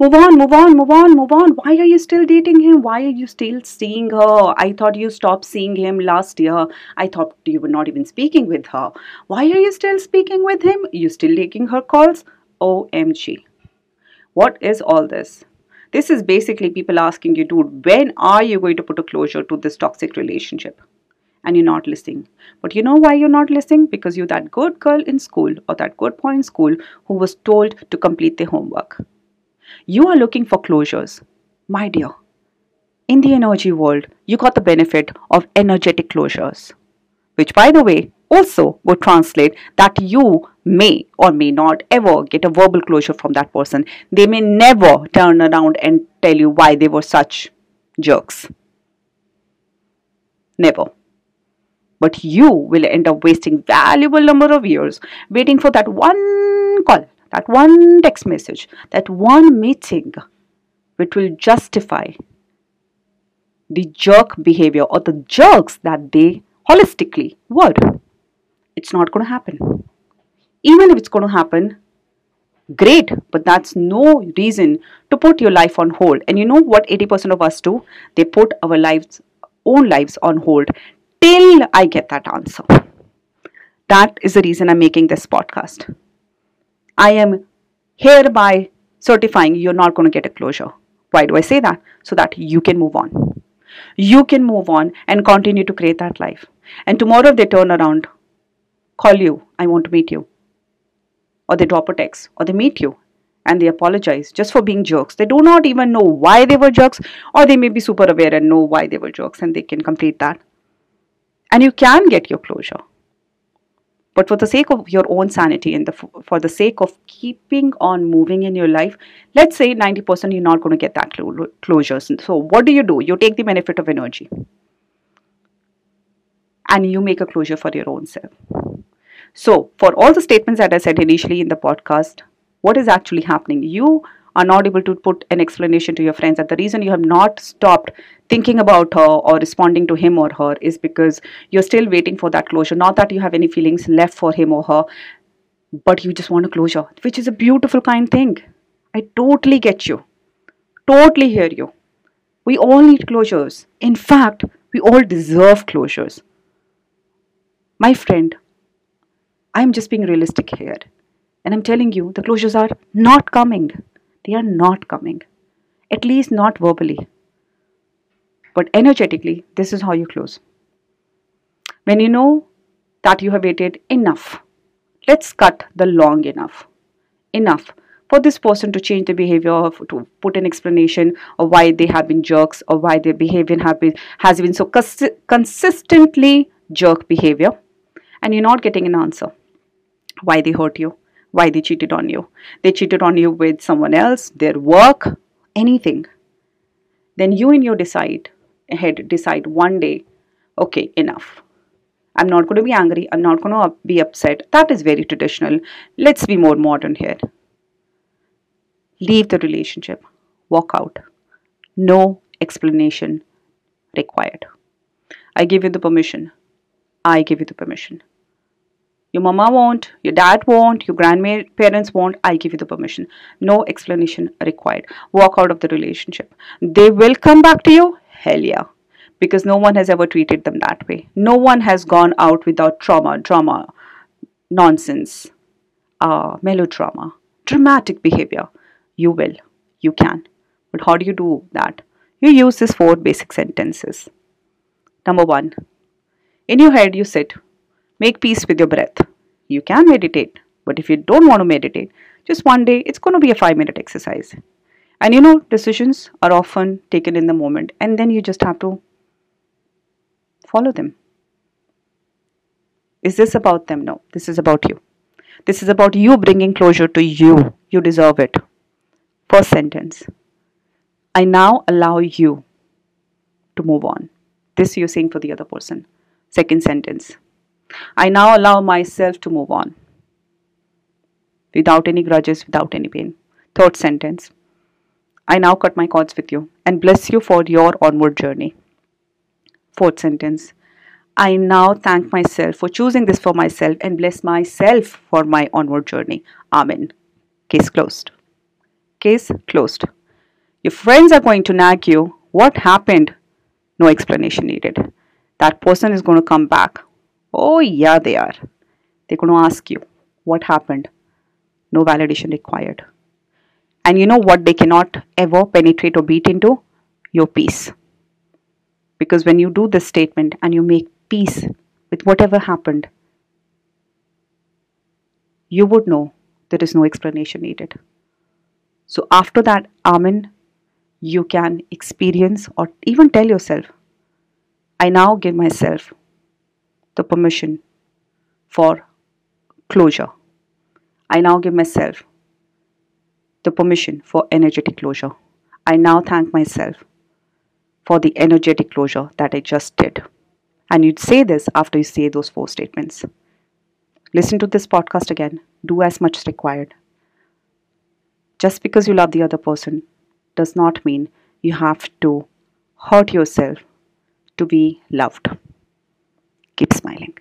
Move on, move on, move on, move on. Why are you still dating him? Why are you still seeing her? I thought you stopped seeing him last year. I thought you were not even speaking with her. Why are you still speaking with him? You still taking her calls? OMG. What is all this? This is basically people asking you, dude, when are you going to put a closure to this toxic relationship? And you're not listening. But you know why you're not listening? Because you're that good girl in school or that good boy in school who was told to complete their homework. You are looking for closures. My dear, in the energy world, you got the benefit of energetic closures, which, by the way, also would translate that you may or may not ever get a verbal closure from that person. They may never turn around and tell you why they were such jerks. Never. But you will end up wasting valuable number of years waiting for that one call, that one text message, that one meeting which will justify the jerk behavior or the jerks that they holistically were. It's not going to happen. Even if it's going to happen, great, but that's no reason to put your life on hold. And you know what 80% of us do? They put our lives, own lives on hold till I get that answer. That is the reason I'm making this podcast. I am hereby certifying you're not going to get a closure. Why do I say that? So that you can move on. You can move on and continue to create that life. And tomorrow, if they turn around, call you, I want to meet you, or they drop a text, or they meet you and they apologize just for being jerks. They do not even know why they were jerks, or they may be super aware and know why they were jerks and they can complete that. And you can get your closure. But for the sake of your own sanity and the, for the sake of keeping on moving in your life, let's say 90% you're not going to get that closure. So, what do you do? You take the benefit of energy and you make a closure for your own self. So, for all the statements that I said initially in the podcast, what is actually happening? You are not able to put an explanation to your friends that the reason you have not stopped thinking about her or responding to him or her is because you're still waiting for that closure. Not that you have any feelings left for him or her, but you just want a closure, which is a beautiful, kind thing. I totally get you. Totally hear you. We all need closures. In fact, we all deserve closures. My friend, I'm just being realistic here. And I'm telling you, the closures are not coming. They are not coming. At least not verbally. But energetically, this is how you close. When you know that you have waited enough, let's cut the long enough. Enough for this person to change their behavior, to put an explanation of why they have been jerks or why their behavior been, has been so cons- consistently jerk behavior and you're not getting an answer why they hurt you why they cheated on you? They cheated on you with someone else their work anything. Then you and you decide ahead decide one day okay enough. I'm not going to be angry. I'm not going to be upset. That is very traditional. Let's be more modern here. Leave the relationship. Walk out. No explanation required. I give you the permission. I give you the permission your mama won't, your dad won't, your grandparents won't. I give you the permission. No explanation required. Walk out of the relationship. They will come back to you. Hell yeah. Because no one has ever treated them that way. No one has gone out without trauma, drama, nonsense, uh, melodrama, dramatic behavior. You will. You can. But how do you do that? You use these four basic sentences. Number one, in your head, you sit Make peace with your breath. You can meditate, but if you don't want to meditate, just one day it's going to be a five minute exercise. And you know, decisions are often taken in the moment, and then you just have to follow them. Is this about them? No, this is about you. This is about you bringing closure to you. You deserve it. First sentence I now allow you to move on. This you're saying for the other person. Second sentence I now allow myself to move on without any grudges, without any pain. Third sentence I now cut my cords with you and bless you for your onward journey. Fourth sentence I now thank myself for choosing this for myself and bless myself for my onward journey. Amen. Case closed. Case closed. Your friends are going to nag you. What happened? No explanation needed. That person is going to come back. Oh, yeah, they are. They're going to ask you, What happened? No validation required. And you know what they cannot ever penetrate or beat into? Your peace. Because when you do this statement and you make peace with whatever happened, you would know there is no explanation needed. So, after that, Amen, you can experience or even tell yourself, I now give myself the permission for closure. I now give myself the permission for energetic closure. I now thank myself for the energetic closure that I just did. And you'd say this after you say those four statements. Listen to this podcast again. Do as much as required. Just because you love the other person does not mean you have to hurt yourself to be loved. Keep smiling.